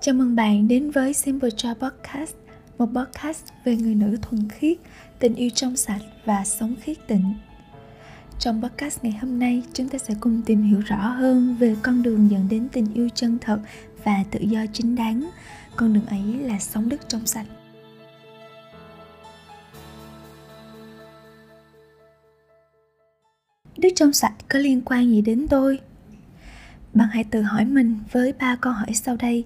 Chào mừng bạn đến với Simple Joy Podcast, một podcast về người nữ thuần khiết, tình yêu trong sạch và sống khiết tịnh. Trong podcast ngày hôm nay, chúng ta sẽ cùng tìm hiểu rõ hơn về con đường dẫn đến tình yêu chân thật và tự do chính đáng. Con đường ấy là sống đức trong sạch. Đức trong sạch có liên quan gì đến tôi? Bạn hãy tự hỏi mình với ba câu hỏi sau đây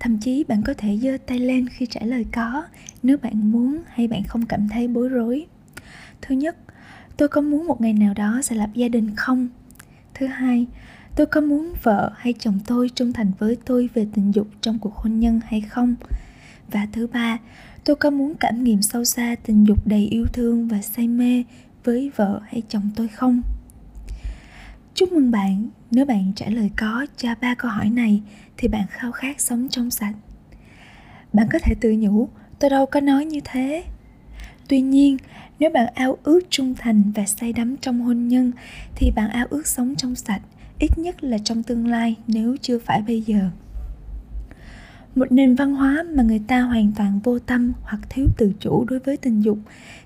thậm chí bạn có thể giơ tay lên khi trả lời có, nếu bạn muốn hay bạn không cảm thấy bối rối. Thứ nhất, tôi có muốn một ngày nào đó sẽ lập gia đình không? Thứ hai, tôi có muốn vợ hay chồng tôi trung thành với tôi về tình dục trong cuộc hôn nhân hay không? Và thứ ba, tôi có muốn cảm nghiệm sâu xa tình dục đầy yêu thương và say mê với vợ hay chồng tôi không? Chúc mừng bạn. Nếu bạn trả lời có cho ba câu hỏi này, thì bạn khao khát sống trong sạch. Bạn có thể tự nhủ, tôi đâu có nói như thế. Tuy nhiên, nếu bạn ao ước trung thành và say đắm trong hôn nhân, thì bạn ao ước sống trong sạch, ít nhất là trong tương lai nếu chưa phải bây giờ một nền văn hóa mà người ta hoàn toàn vô tâm hoặc thiếu tự chủ đối với tình dục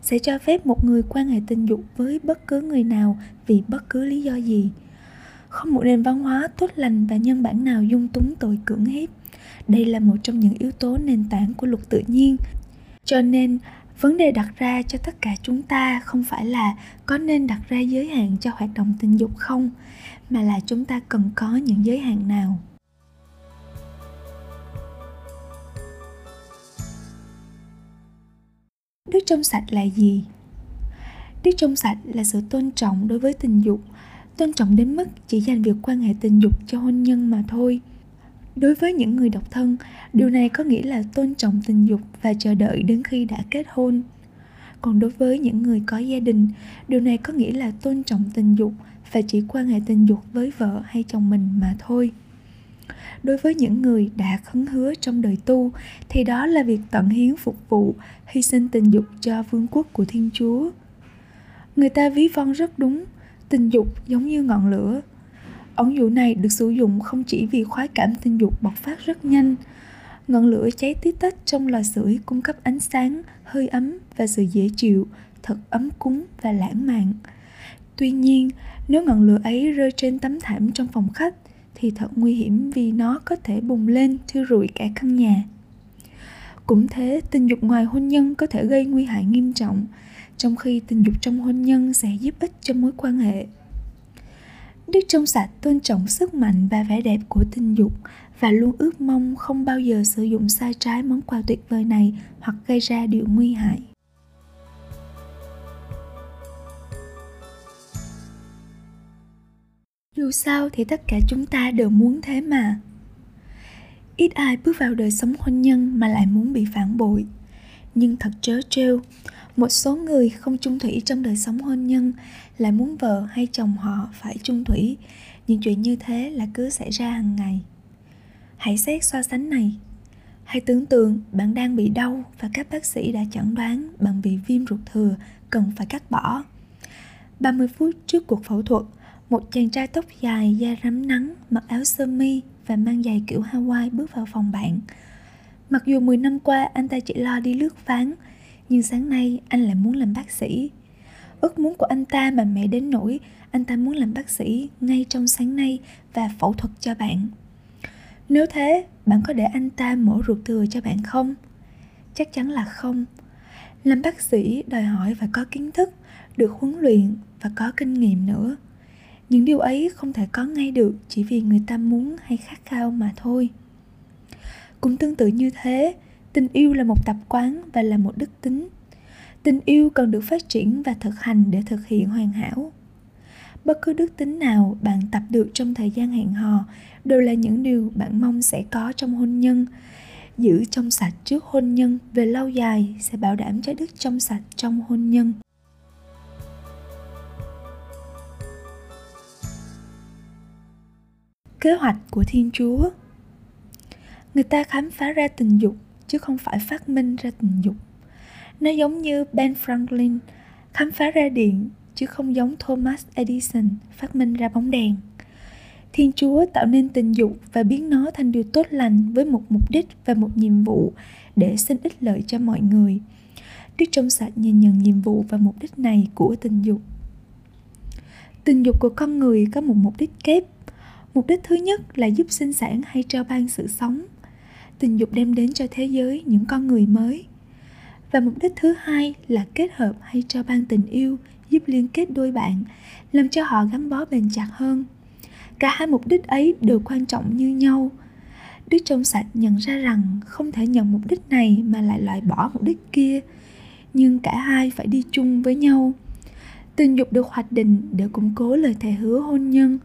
sẽ cho phép một người quan hệ tình dục với bất cứ người nào vì bất cứ lý do gì. Không một nền văn hóa tốt lành và nhân bản nào dung túng tội cưỡng hiếp. Đây là một trong những yếu tố nền tảng của luật tự nhiên. Cho nên, vấn đề đặt ra cho tất cả chúng ta không phải là có nên đặt ra giới hạn cho hoạt động tình dục không, mà là chúng ta cần có những giới hạn nào. Đức trong sạch là gì? Đức trong sạch là sự tôn trọng đối với tình dục. Tôn trọng đến mức chỉ dành việc quan hệ tình dục cho hôn nhân mà thôi. Đối với những người độc thân, điều này có nghĩa là tôn trọng tình dục và chờ đợi đến khi đã kết hôn. Còn đối với những người có gia đình, điều này có nghĩa là tôn trọng tình dục và chỉ quan hệ tình dục với vợ hay chồng mình mà thôi đối với những người đã khấn hứa trong đời tu, thì đó là việc tận hiến phục vụ, hy sinh tình dục cho vương quốc của thiên chúa. Người ta ví von rất đúng, tình dục giống như ngọn lửa. Ống dụ này được sử dụng không chỉ vì khoái cảm tình dục bộc phát rất nhanh, ngọn lửa cháy tí tách trong lò sưởi cung cấp ánh sáng, hơi ấm và sự dễ chịu, thật ấm cúng và lãng mạn. Tuy nhiên, nếu ngọn lửa ấy rơi trên tấm thảm trong phòng khách thì thật nguy hiểm vì nó có thể bùng lên, thiêu rụi cả căn nhà. Cũng thế, tình dục ngoài hôn nhân có thể gây nguy hại nghiêm trọng, trong khi tình dục trong hôn nhân sẽ giúp ích cho mối quan hệ. Đức trong sạch tôn trọng sức mạnh và vẻ đẹp của tình dục và luôn ước mong không bao giờ sử dụng sai trái món quà tuyệt vời này hoặc gây ra điều nguy hại. Dù sao thì tất cả chúng ta đều muốn thế mà. Ít ai bước vào đời sống hôn nhân mà lại muốn bị phản bội. Nhưng thật trớ trêu, một số người không chung thủy trong đời sống hôn nhân lại muốn vợ hay chồng họ phải chung thủy. Những chuyện như thế là cứ xảy ra hàng ngày. Hãy xét so sánh này. Hãy tưởng tượng bạn đang bị đau và các bác sĩ đã chẩn đoán bạn bị viêm ruột thừa, cần phải cắt bỏ. 30 phút trước cuộc phẫu thuật một chàng trai tóc dài da rám nắng, mặc áo sơ mi và mang giày kiểu Hawaii bước vào phòng bạn. Mặc dù 10 năm qua anh ta chỉ lo đi lướt ván, nhưng sáng nay anh lại muốn làm bác sĩ. Ước muốn của anh ta mà mẹ đến nỗi anh ta muốn làm bác sĩ ngay trong sáng nay và phẫu thuật cho bạn. Nếu thế, bạn có để anh ta mổ ruột thừa cho bạn không? Chắc chắn là không. Làm bác sĩ đòi hỏi phải có kiến thức, được huấn luyện và có kinh nghiệm nữa những điều ấy không thể có ngay được chỉ vì người ta muốn hay khát khao mà thôi. Cũng tương tự như thế, tình yêu là một tập quán và là một đức tính. Tình yêu cần được phát triển và thực hành để thực hiện hoàn hảo. Bất cứ đức tính nào bạn tập được trong thời gian hẹn hò đều là những điều bạn mong sẽ có trong hôn nhân. Giữ trong sạch trước hôn nhân về lâu dài sẽ bảo đảm trái đức trong sạch trong hôn nhân. Kế hoạch của thiên chúa người ta khám phá ra tình dục, chứ không phải phát minh ra tình dục nó giống như ben franklin khám phá ra điện, chứ không giống thomas edison phát minh ra bóng đèn Thiên Chúa tạo nên tình dục và biến nó thành điều tốt lành với một mục đích và một nhiệm vụ để sinh ích lợi cho mọi người. Đức trong sạch nhìn nhận nhiệm vụ và mục đích này của tình dục. Tình dục của con người có một mục đích kép. Mục đích thứ nhất là giúp sinh sản hay trao ban sự sống. Tình dục đem đến cho thế giới những con người mới. Và mục đích thứ hai là kết hợp hay trao ban tình yêu, giúp liên kết đôi bạn, làm cho họ gắn bó bền chặt hơn cả hai mục đích ấy đều quan trọng như nhau đức trong sạch nhận ra rằng không thể nhận mục đích này mà lại loại bỏ mục đích kia nhưng cả hai phải đi chung với nhau tình dục được hoạch định để củng cố lời thề hứa hôn nhân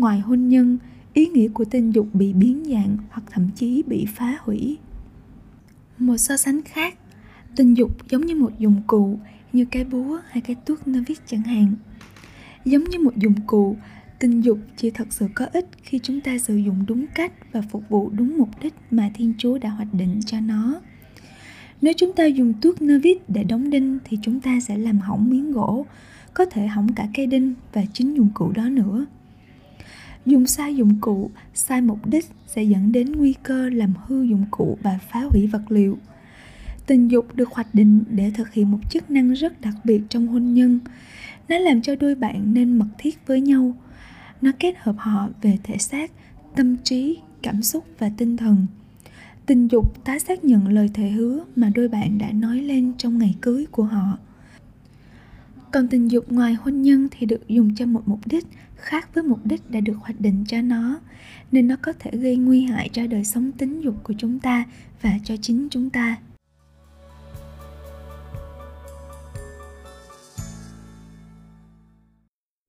ngoài hôn nhân, ý nghĩa của tình dục bị biến dạng hoặc thậm chí bị phá hủy. Một so sánh khác, tình dục giống như một dụng cụ, như cái búa hay cái tuốt nơ viết chẳng hạn. Giống như một dụng cụ, tình dục chỉ thật sự có ích khi chúng ta sử dụng đúng cách và phục vụ đúng mục đích mà thiên chúa đã hoạch định cho nó. Nếu chúng ta dùng tuốt nơ vít để đóng đinh thì chúng ta sẽ làm hỏng miếng gỗ, có thể hỏng cả cây đinh và chính dụng cụ đó nữa dùng sai dụng cụ, sai mục đích sẽ dẫn đến nguy cơ làm hư dụng cụ và phá hủy vật liệu. Tình dục được hoạch định để thực hiện một chức năng rất đặc biệt trong hôn nhân. Nó làm cho đôi bạn nên mật thiết với nhau. Nó kết hợp họ về thể xác, tâm trí, cảm xúc và tinh thần. Tình dục tái xác nhận lời thề hứa mà đôi bạn đã nói lên trong ngày cưới của họ còn tình dục ngoài hôn nhân thì được dùng cho một mục đích khác với mục đích đã được hoạch định cho nó, nên nó có thể gây nguy hại cho đời sống tính dục của chúng ta và cho chính chúng ta.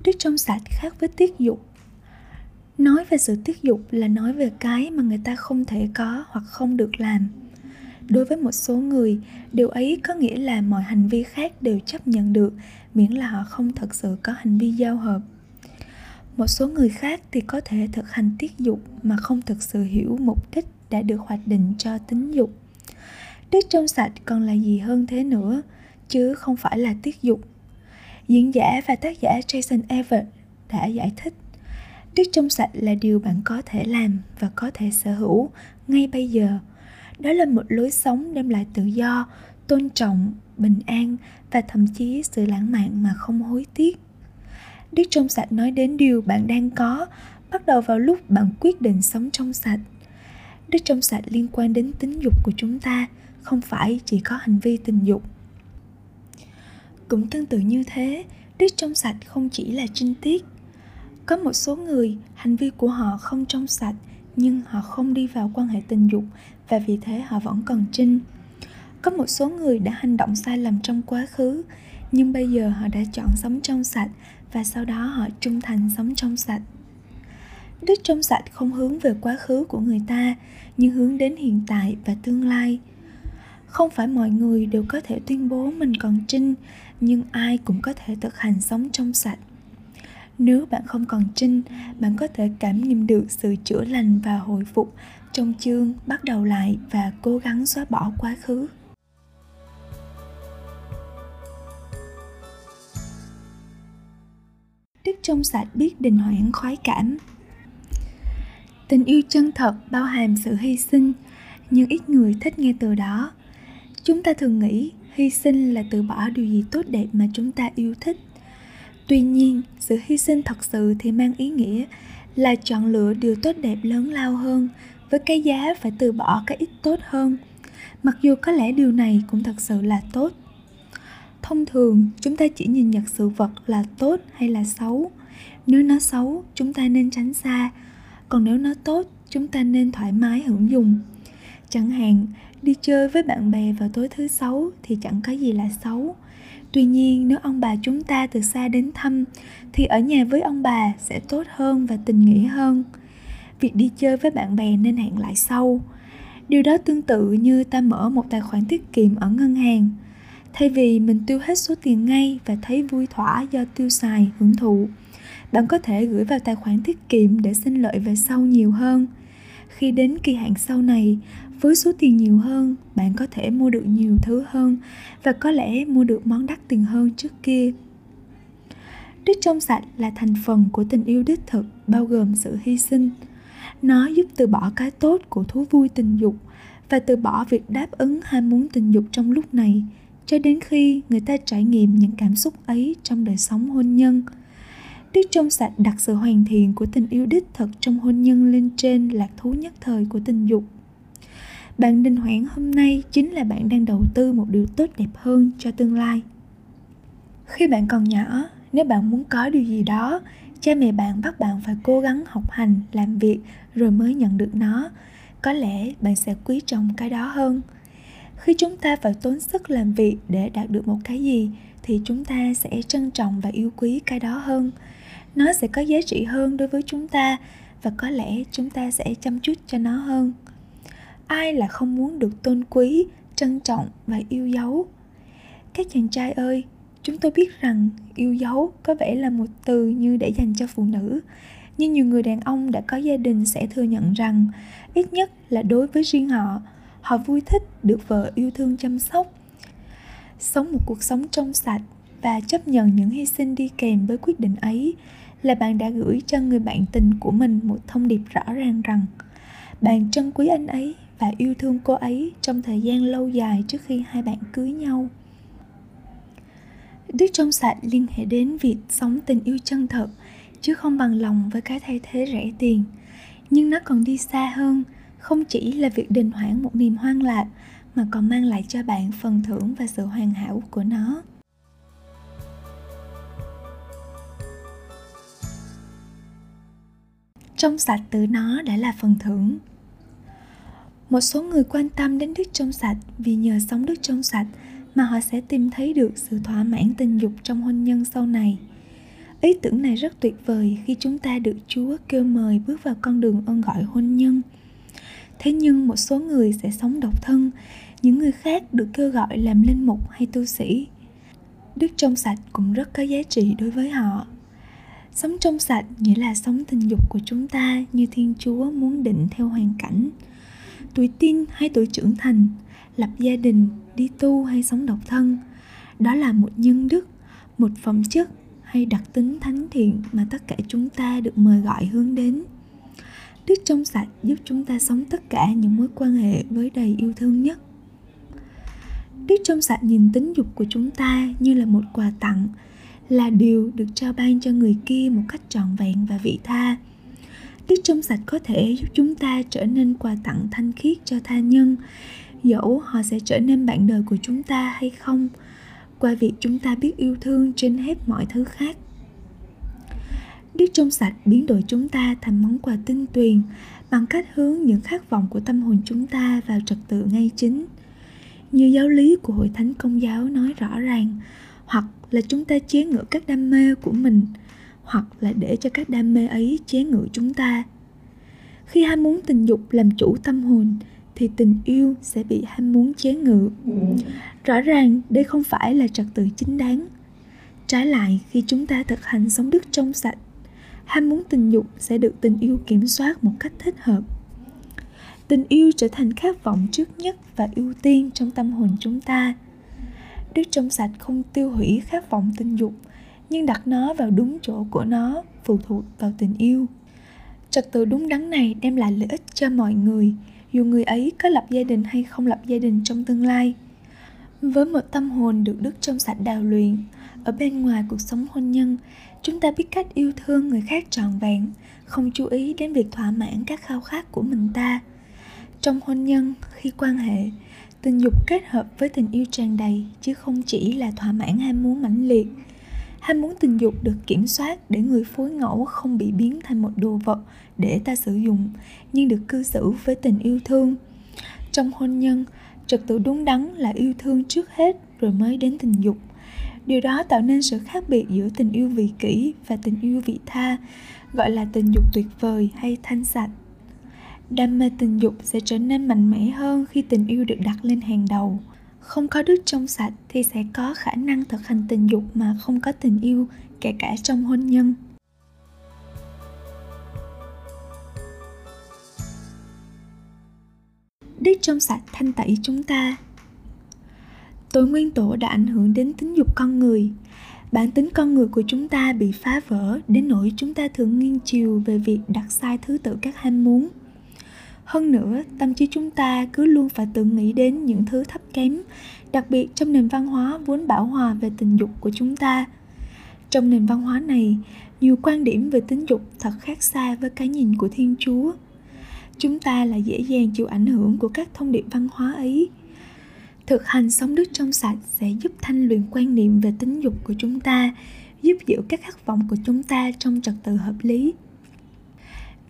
Đức trong sạch khác với tiết dục. Nói về sự tiết dục là nói về cái mà người ta không thể có hoặc không được làm. Đối với một số người, điều ấy có nghĩa là mọi hành vi khác đều chấp nhận được miễn là họ không thật sự có hành vi giao hợp. Một số người khác thì có thể thực hành tiết dục mà không thực sự hiểu mục đích đã được hoạch định cho tính dục. Đức trong sạch còn là gì hơn thế nữa, chứ không phải là tiết dục diễn giả và tác giả Jason Everett đã giải thích đức trong sạch là điều bạn có thể làm và có thể sở hữu ngay bây giờ đó là một lối sống đem lại tự do, tôn trọng, bình an và thậm chí sự lãng mạn mà không hối tiếc. Đức trong sạch nói đến điều bạn đang có, bắt đầu vào lúc bạn quyết định sống trong sạch. Đức trong sạch liên quan đến tính dục của chúng ta, không phải chỉ có hành vi tình dục. Cũng tương tự như thế, đức trong sạch không chỉ là trinh tiết. Có một số người, hành vi của họ không trong sạch, nhưng họ không đi vào quan hệ tình dục và vì thế họ vẫn còn trinh. Có một số người đã hành động sai lầm trong quá khứ, nhưng bây giờ họ đã chọn sống trong sạch và sau đó họ trung thành sống trong sạch. Đức trong sạch không hướng về quá khứ của người ta, nhưng hướng đến hiện tại và tương lai. Không phải mọi người đều có thể tuyên bố mình còn trinh, nhưng ai cũng có thể thực hành sống trong sạch. Nếu bạn không còn trinh, bạn có thể cảm nghiệm được sự chữa lành và hồi phục trong chương bắt đầu lại và cố gắng xóa bỏ quá khứ. Đức trong sạch biết đình hoãn khoái cảm. Tình yêu chân thật bao hàm sự hy sinh, nhưng ít người thích nghe từ đó. Chúng ta thường nghĩ hy sinh là từ bỏ điều gì tốt đẹp mà chúng ta yêu thích. Tuy nhiên, sự hy sinh thật sự thì mang ý nghĩa là chọn lựa điều tốt đẹp lớn lao hơn với cái giá phải từ bỏ cái ít tốt hơn. Mặc dù có lẽ điều này cũng thật sự là tốt. Thông thường, chúng ta chỉ nhìn nhận sự vật là tốt hay là xấu. Nếu nó xấu, chúng ta nên tránh xa. Còn nếu nó tốt, chúng ta nên thoải mái hưởng dùng. Chẳng hạn, đi chơi với bạn bè vào tối thứ sáu thì chẳng có gì là xấu. Tuy nhiên, nếu ông bà chúng ta từ xa đến thăm, thì ở nhà với ông bà sẽ tốt hơn và tình nghĩa hơn việc đi chơi với bạn bè nên hẹn lại sau. Điều đó tương tự như ta mở một tài khoản tiết kiệm ở ngân hàng. Thay vì mình tiêu hết số tiền ngay và thấy vui thỏa do tiêu xài, hưởng thụ, bạn có thể gửi vào tài khoản tiết kiệm để sinh lợi về sau nhiều hơn. Khi đến kỳ hạn sau này, với số tiền nhiều hơn, bạn có thể mua được nhiều thứ hơn và có lẽ mua được món đắt tiền hơn trước kia. Đức trong sạch là thành phần của tình yêu đích thực, bao gồm sự hy sinh nó giúp từ bỏ cái tốt của thú vui tình dục và từ bỏ việc đáp ứng ham muốn tình dục trong lúc này, cho đến khi người ta trải nghiệm những cảm xúc ấy trong đời sống hôn nhân. Đức trong sạch đặt sự hoàn thiện của tình yêu đích thực trong hôn nhân lên trên lạc thú nhất thời của tình dục. Bạn đình hoãn hôm nay chính là bạn đang đầu tư một điều tốt đẹp hơn cho tương lai. Khi bạn còn nhỏ, nếu bạn muốn có điều gì đó cha mẹ bạn bắt bạn phải cố gắng học hành, làm việc rồi mới nhận được nó. Có lẽ bạn sẽ quý trọng cái đó hơn. Khi chúng ta phải tốn sức làm việc để đạt được một cái gì, thì chúng ta sẽ trân trọng và yêu quý cái đó hơn. Nó sẽ có giá trị hơn đối với chúng ta và có lẽ chúng ta sẽ chăm chút cho nó hơn. Ai là không muốn được tôn quý, trân trọng và yêu dấu? Các chàng trai ơi chúng tôi biết rằng yêu dấu có vẻ là một từ như để dành cho phụ nữ, nhưng nhiều người đàn ông đã có gia đình sẽ thừa nhận rằng ít nhất là đối với riêng họ họ vui thích được vợ yêu thương chăm sóc, sống một cuộc sống trong sạch và chấp nhận những hy sinh đi kèm với quyết định ấy là bạn đã gửi cho người bạn tình của mình một thông điệp rõ ràng rằng bạn trân quý anh ấy và yêu thương cô ấy trong thời gian lâu dài trước khi hai bạn cưới nhau đức trong sạch liên hệ đến việc sống tình yêu chân thật, chứ không bằng lòng với cái thay thế rẻ tiền. Nhưng nó còn đi xa hơn, không chỉ là việc đình hoãn một niềm hoang lạc, mà còn mang lại cho bạn phần thưởng và sự hoàn hảo của nó. Trong sạch từ nó đã là phần thưởng. Một số người quan tâm đến đức trong sạch vì nhờ sống đức trong sạch mà họ sẽ tìm thấy được sự thỏa mãn tình dục trong hôn nhân sau này. Ý tưởng này rất tuyệt vời khi chúng ta được chúa kêu mời bước vào con đường ơn gọi hôn nhân. Thế nhưng một số người sẽ sống độc thân, những người khác được kêu gọi làm linh mục hay tu sĩ. Đức trong sạch cũng rất có giá trị đối với họ. Sống trong sạch nghĩa là sống tình dục của chúng ta như thiên chúa muốn định theo hoàn cảnh. Tuổi tin hay tuổi trưởng thành lập gia đình, đi tu hay sống độc thân. Đó là một nhân đức, một phẩm chất hay đặc tính thánh thiện mà tất cả chúng ta được mời gọi hướng đến. Đức trong sạch giúp chúng ta sống tất cả những mối quan hệ với đầy yêu thương nhất. Đức trong sạch nhìn tính dục của chúng ta như là một quà tặng, là điều được trao ban cho người kia một cách trọn vẹn và vị tha. Đức trong sạch có thể giúp chúng ta trở nên quà tặng thanh khiết cho tha nhân dẫu họ sẽ trở nên bạn đời của chúng ta hay không, qua việc chúng ta biết yêu thương trên hết mọi thứ khác. Đức trong sạch biến đổi chúng ta thành món quà tinh tuyền bằng cách hướng những khát vọng của tâm hồn chúng ta vào trật tự ngay chính. Như giáo lý của hội thánh công giáo nói rõ ràng, hoặc là chúng ta chế ngự các đam mê của mình, hoặc là để cho các đam mê ấy chế ngự chúng ta. Khi ham muốn tình dục làm chủ tâm hồn thì tình yêu sẽ bị ham muốn chế ngự. Rõ ràng đây không phải là trật tự chính đáng. Trái lại, khi chúng ta thực hành sống đức trong sạch, ham muốn tình dục sẽ được tình yêu kiểm soát một cách thích hợp. Tình yêu trở thành khát vọng trước nhất và ưu tiên trong tâm hồn chúng ta. Đức trong sạch không tiêu hủy khát vọng tình dục, nhưng đặt nó vào đúng chỗ của nó, phụ thuộc vào tình yêu. Trật tự đúng đắn này đem lại lợi ích cho mọi người dù người ấy có lập gia đình hay không lập gia đình trong tương lai, với một tâm hồn được đức trong sạch đào luyện, ở bên ngoài cuộc sống hôn nhân, chúng ta biết cách yêu thương người khác trọn vẹn, không chú ý đến việc thỏa mãn các khao khát của mình ta. Trong hôn nhân, khi quan hệ, tình dục kết hợp với tình yêu tràn đầy, chứ không chỉ là thỏa mãn ham muốn mãnh liệt ham muốn tình dục được kiểm soát để người phối ngẫu không bị biến thành một đồ vật để ta sử dụng, nhưng được cư xử với tình yêu thương. Trong hôn nhân, trật tự đúng đắn là yêu thương trước hết rồi mới đến tình dục. Điều đó tạo nên sự khác biệt giữa tình yêu vị kỷ và tình yêu vị tha, gọi là tình dục tuyệt vời hay thanh sạch. Đam mê tình dục sẽ trở nên mạnh mẽ hơn khi tình yêu được đặt lên hàng đầu không có đức trong sạch thì sẽ có khả năng thực hành tình dục mà không có tình yêu, kể cả trong hôn nhân. Đức trong sạch thanh tẩy chúng ta. Tối nguyên tổ đã ảnh hưởng đến tính dục con người. Bản tính con người của chúng ta bị phá vỡ đến nỗi chúng ta thường nghiêng chiều về việc đặt sai thứ tự các ham muốn hơn nữa, tâm trí chúng ta cứ luôn phải tự nghĩ đến những thứ thấp kém, đặc biệt trong nền văn hóa vốn bảo hòa về tình dục của chúng ta. Trong nền văn hóa này, nhiều quan điểm về tính dục thật khác xa với cái nhìn của thiên chúa. Chúng ta là dễ dàng chịu ảnh hưởng của các thông điệp văn hóa ấy. Thực hành sống đức trong sạch sẽ giúp thanh luyện quan niệm về tính dục của chúng ta, giúp giữ các khát vọng của chúng ta trong trật tự hợp lý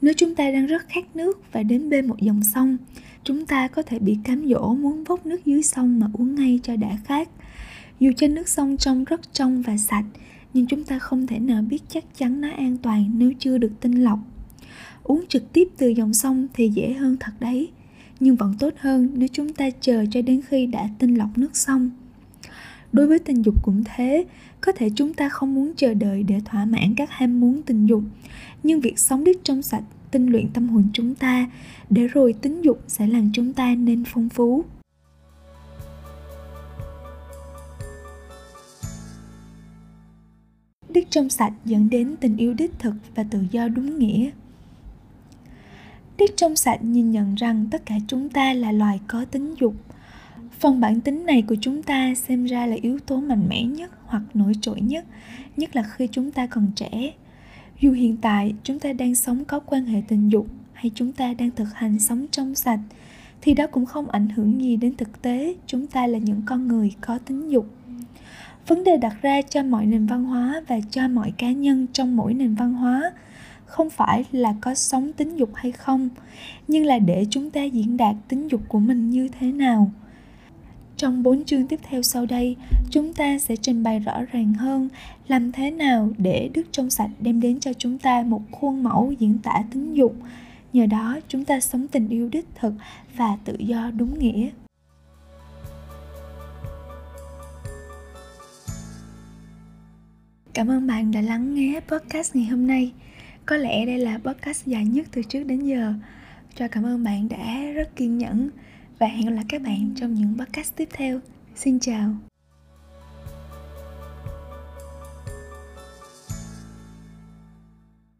nếu chúng ta đang rất khát nước và đến bên một dòng sông, chúng ta có thể bị cám dỗ muốn vốc nước dưới sông mà uống ngay cho đã khát. Dù cho nước sông trông rất trong và sạch, nhưng chúng ta không thể nào biết chắc chắn nó an toàn nếu chưa được tinh lọc. Uống trực tiếp từ dòng sông thì dễ hơn thật đấy, nhưng vẫn tốt hơn nếu chúng ta chờ cho đến khi đã tinh lọc nước sông đối với tình dục cũng thế, có thể chúng ta không muốn chờ đợi để thỏa mãn các ham muốn tình dục. Nhưng việc sống đức trong sạch, tinh luyện tâm hồn chúng ta, để rồi tính dục sẽ làm chúng ta nên phong phú. Đức trong sạch dẫn đến tình yêu đích thực và tự do đúng nghĩa. Đức trong sạch nhìn nhận rằng tất cả chúng ta là loài có tính dục phần bản tính này của chúng ta xem ra là yếu tố mạnh mẽ nhất hoặc nổi trội nhất nhất là khi chúng ta còn trẻ. Dù hiện tại chúng ta đang sống có quan hệ tình dục hay chúng ta đang thực hành sống trong sạch, thì đó cũng không ảnh hưởng gì đến thực tế chúng ta là những con người có tính dục. Vấn đề đặt ra cho mọi nền văn hóa và cho mọi cá nhân trong mỗi nền văn hóa không phải là có sống tính dục hay không, nhưng là để chúng ta diễn đạt tính dục của mình như thế nào trong bốn chương tiếp theo sau đây, chúng ta sẽ trình bày rõ ràng hơn làm thế nào để Đức trong sạch đem đến cho chúng ta một khuôn mẫu diễn tả tính dục. Nhờ đó chúng ta sống tình yêu đích thực và tự do đúng nghĩa. Cảm ơn bạn đã lắng nghe podcast ngày hôm nay. Có lẽ đây là podcast dài nhất từ trước đến giờ. Cho cảm ơn bạn đã rất kiên nhẫn và hẹn gặp lại các bạn trong những podcast tiếp theo. Xin chào!